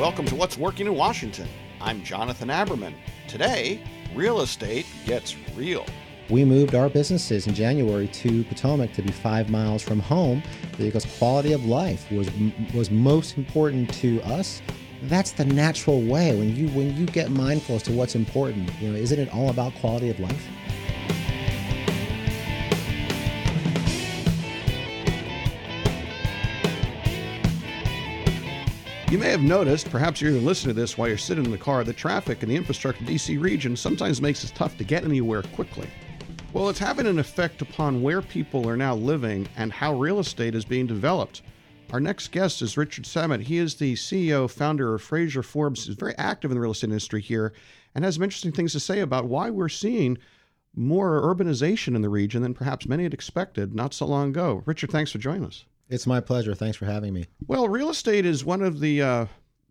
Welcome to What's Working in Washington. I'm Jonathan Aberman. Today, real estate gets real. We moved our businesses in January to Potomac to be five miles from home because quality of life was was most important to us. That's the natural way when you when you get mindful as to what's important. You know, isn't it all about quality of life? You may have noticed, perhaps you're listening to this while you're sitting in the car, the traffic in the infrastructure DC region sometimes makes it tough to get anywhere quickly. Well, it's having an effect upon where people are now living and how real estate is being developed. Our next guest is Richard Sammet. He is the CEO, founder of Fraser Forbes. He's very active in the real estate industry here and has some interesting things to say about why we're seeing more urbanization in the region than perhaps many had expected not so long ago. Richard, thanks for joining us. It's my pleasure. Thanks for having me. Well, real estate is one of the uh,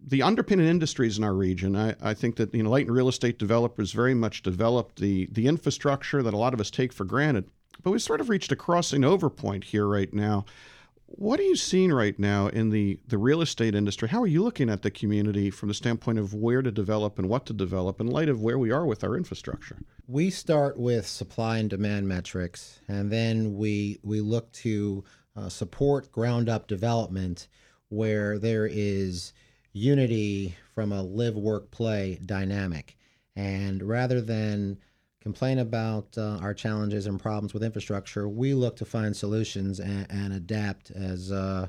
the underpinning industries in our region. I, I think that you know, Leighton real estate developers very much developed the the infrastructure that a lot of us take for granted. But we've sort of reached a crossing over point here right now. What are you seeing right now in the, the real estate industry? How are you looking at the community from the standpoint of where to develop and what to develop in light of where we are with our infrastructure? We start with supply and demand metrics, and then we we look to uh, support ground up development where there is unity from a live, work, play dynamic. And rather than complain about uh, our challenges and problems with infrastructure, we look to find solutions and, and adapt as uh,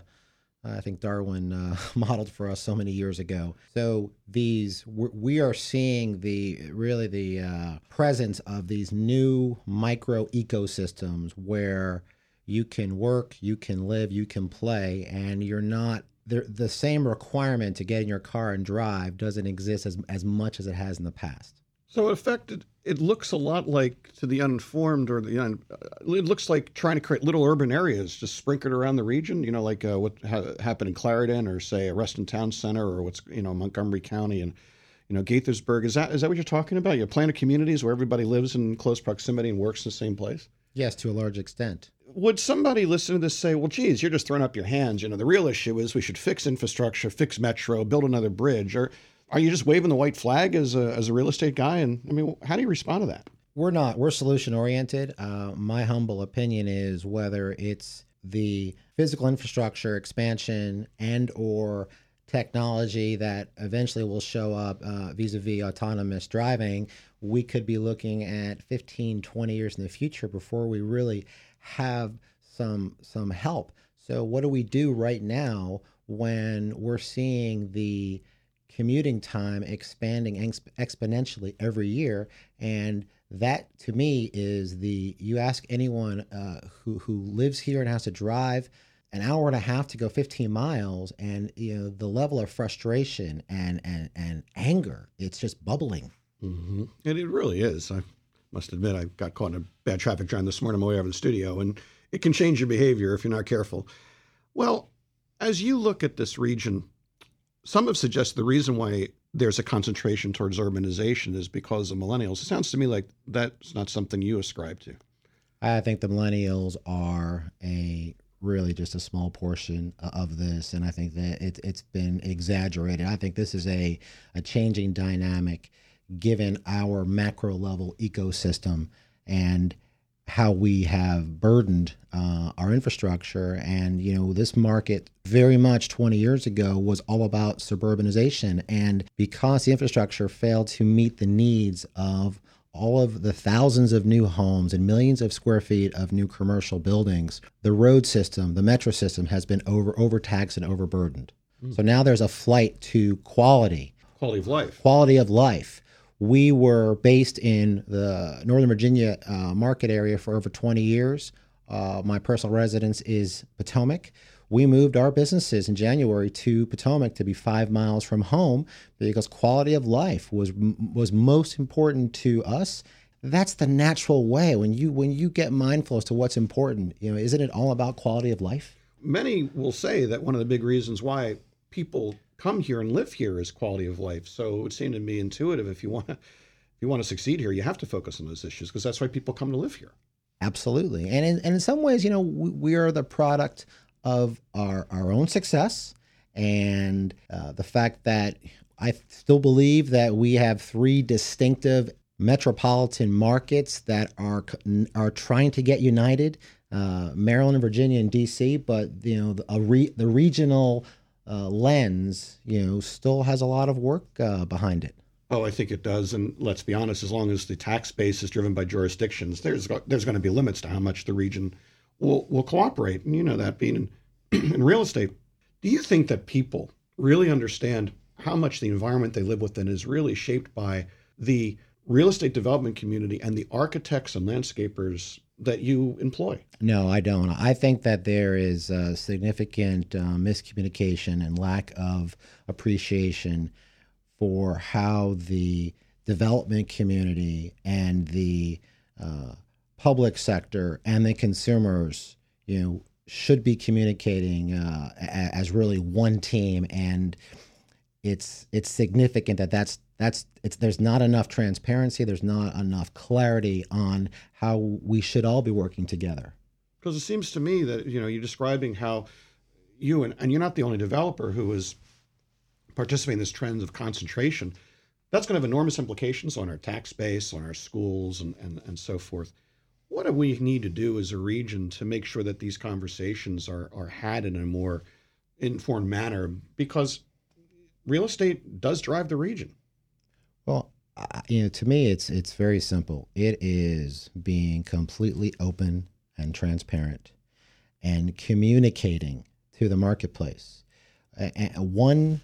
I think Darwin uh, modeled for us so many years ago. So these we are seeing the really the uh, presence of these new micro ecosystems where you can work, you can live, you can play, and you're not the, the same requirement to get in your car and drive doesn't exist as, as much as it has in the past. So, in effect, it, it looks a lot like to the uninformed or the un, it looks like trying to create little urban areas just sprinkled around the region. You know, like uh, what ha- happened in Clarendon or say a Reston Town Center or what's you know Montgomery County and you know Gaithersburg. Is that is that what you're talking about? You plan of communities where everybody lives in close proximity and works in the same place. Yes, to a large extent would somebody listen to this say, well, geez, you're just throwing up your hands. You know, the real issue is we should fix infrastructure, fix metro, build another bridge. Or are you just waving the white flag as a, as a real estate guy? And I mean, how do you respond to that? We're not. We're solution oriented. Uh, my humble opinion is whether it's the physical infrastructure expansion and or technology that eventually will show up uh, vis-a-vis autonomous driving we could be looking at 15 20 years in the future before we really have some some help. So what do we do right now when we're seeing the commuting time expanding exponentially every year and that to me is the you ask anyone uh, who who lives here and has to drive an hour and a half to go 15 miles and you know the level of frustration and and and anger it's just bubbling mm-hmm. and it really is I, must admit, I got caught in a bad traffic jam this morning on my way out of the studio, and it can change your behavior if you're not careful. Well, as you look at this region, some have suggested the reason why there's a concentration towards urbanization is because of millennials. It sounds to me like that's not something you ascribe to. I think the millennials are a really just a small portion of this, and I think that it, it's been exaggerated. I think this is a a changing dynamic given our macro level ecosystem and how we have burdened uh, our infrastructure. And, you know, this market very much 20 years ago was all about suburbanization. And because the infrastructure failed to meet the needs of all of the thousands of new homes and millions of square feet of new commercial buildings, the road system, the metro system has been over overtaxed and overburdened. Mm. So now there's a flight to quality. Quality of life. Quality of life we were based in the Northern Virginia uh, market area for over 20 years. Uh, my personal residence is Potomac. We moved our businesses in January to Potomac to be five miles from home because quality of life was was most important to us. That's the natural way when you when you get mindful as to what's important. You know, isn't it all about quality of life? Many will say that one of the big reasons why people come here and live here is quality of life. So it would seem to me intuitive if you want to if you want to succeed here, you have to focus on those issues because that's why people come to live here. Absolutely, and in, and in some ways, you know, we, we are the product of our our own success and uh, the fact that I still believe that we have three distinctive metropolitan markets that are are trying to get united, uh, Maryland and Virginia and D.C. But you know, the, re, the regional uh, lens, you know, still has a lot of work uh, behind it. Oh, I think it does. And let's be honest, as long as the tax base is driven by jurisdictions, there's there's going to be limits to how much the region will will cooperate. And you know that being in, in real estate, do you think that people really understand how much the environment they live within is really shaped by the real estate development community and the architects and landscapers that you employ? No, I don't. I think that there is significant uh, miscommunication and lack of appreciation for how the development community and the uh, public sector and the consumers, you know, should be communicating uh, as really one team. And it's it's significant that that's that's it's there's not enough transparency. There's not enough clarity on how we should all be working together. Because it seems to me that you know you're describing how you and, and you're not the only developer who is participating in this trend of concentration, that's going to have enormous implications on our tax base, on our schools, and, and, and so forth. What do we need to do as a region to make sure that these conversations are, are had in a more informed manner? Because real estate does drive the region. You know, to me, it's it's very simple. It is being completely open and transparent, and communicating to the marketplace. one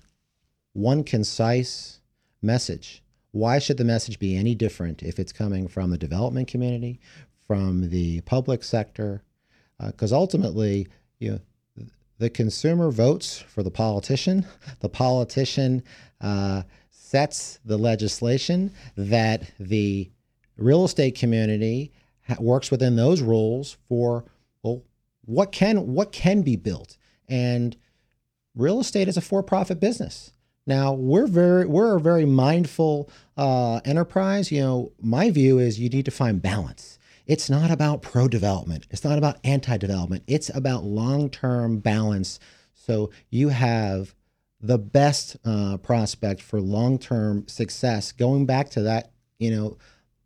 one concise message. Why should the message be any different if it's coming from the development community, from the public sector? Because uh, ultimately, you know, the consumer votes for the politician. The politician uh, sets the legislation that the real estate community works within those rules for well, what can what can be built and real estate is a for-profit business now we're very we're a very mindful uh, enterprise. You know, my view is you need to find balance. It's not about pro development. It's not about anti development. It's about long term balance. So you have the best uh, prospect for long term success. Going back to that, you know,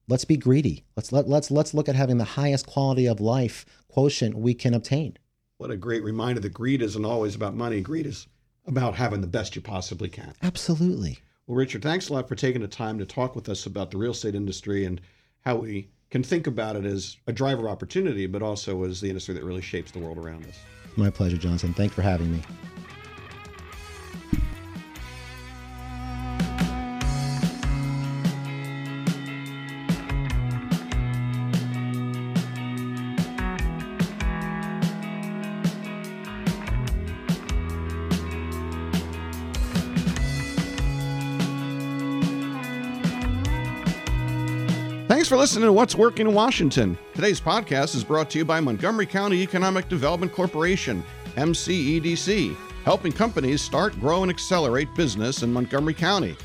let's be greedy. Let's let let's let's look at having the highest quality of life quotient we can obtain. What a great reminder that greed isn't always about money. Greed is about having the best you possibly can. Absolutely. Well, Richard, thanks a lot for taking the time to talk with us about the real estate industry and how we can think about it as a driver opportunity, but also as the industry that really shapes the world around us. My pleasure, Johnson. Thanks for having me. For listening to What's Working in Washington. Today's podcast is brought to you by Montgomery County Economic Development Corporation, MCEDC, helping companies start, grow, and accelerate business in Montgomery County.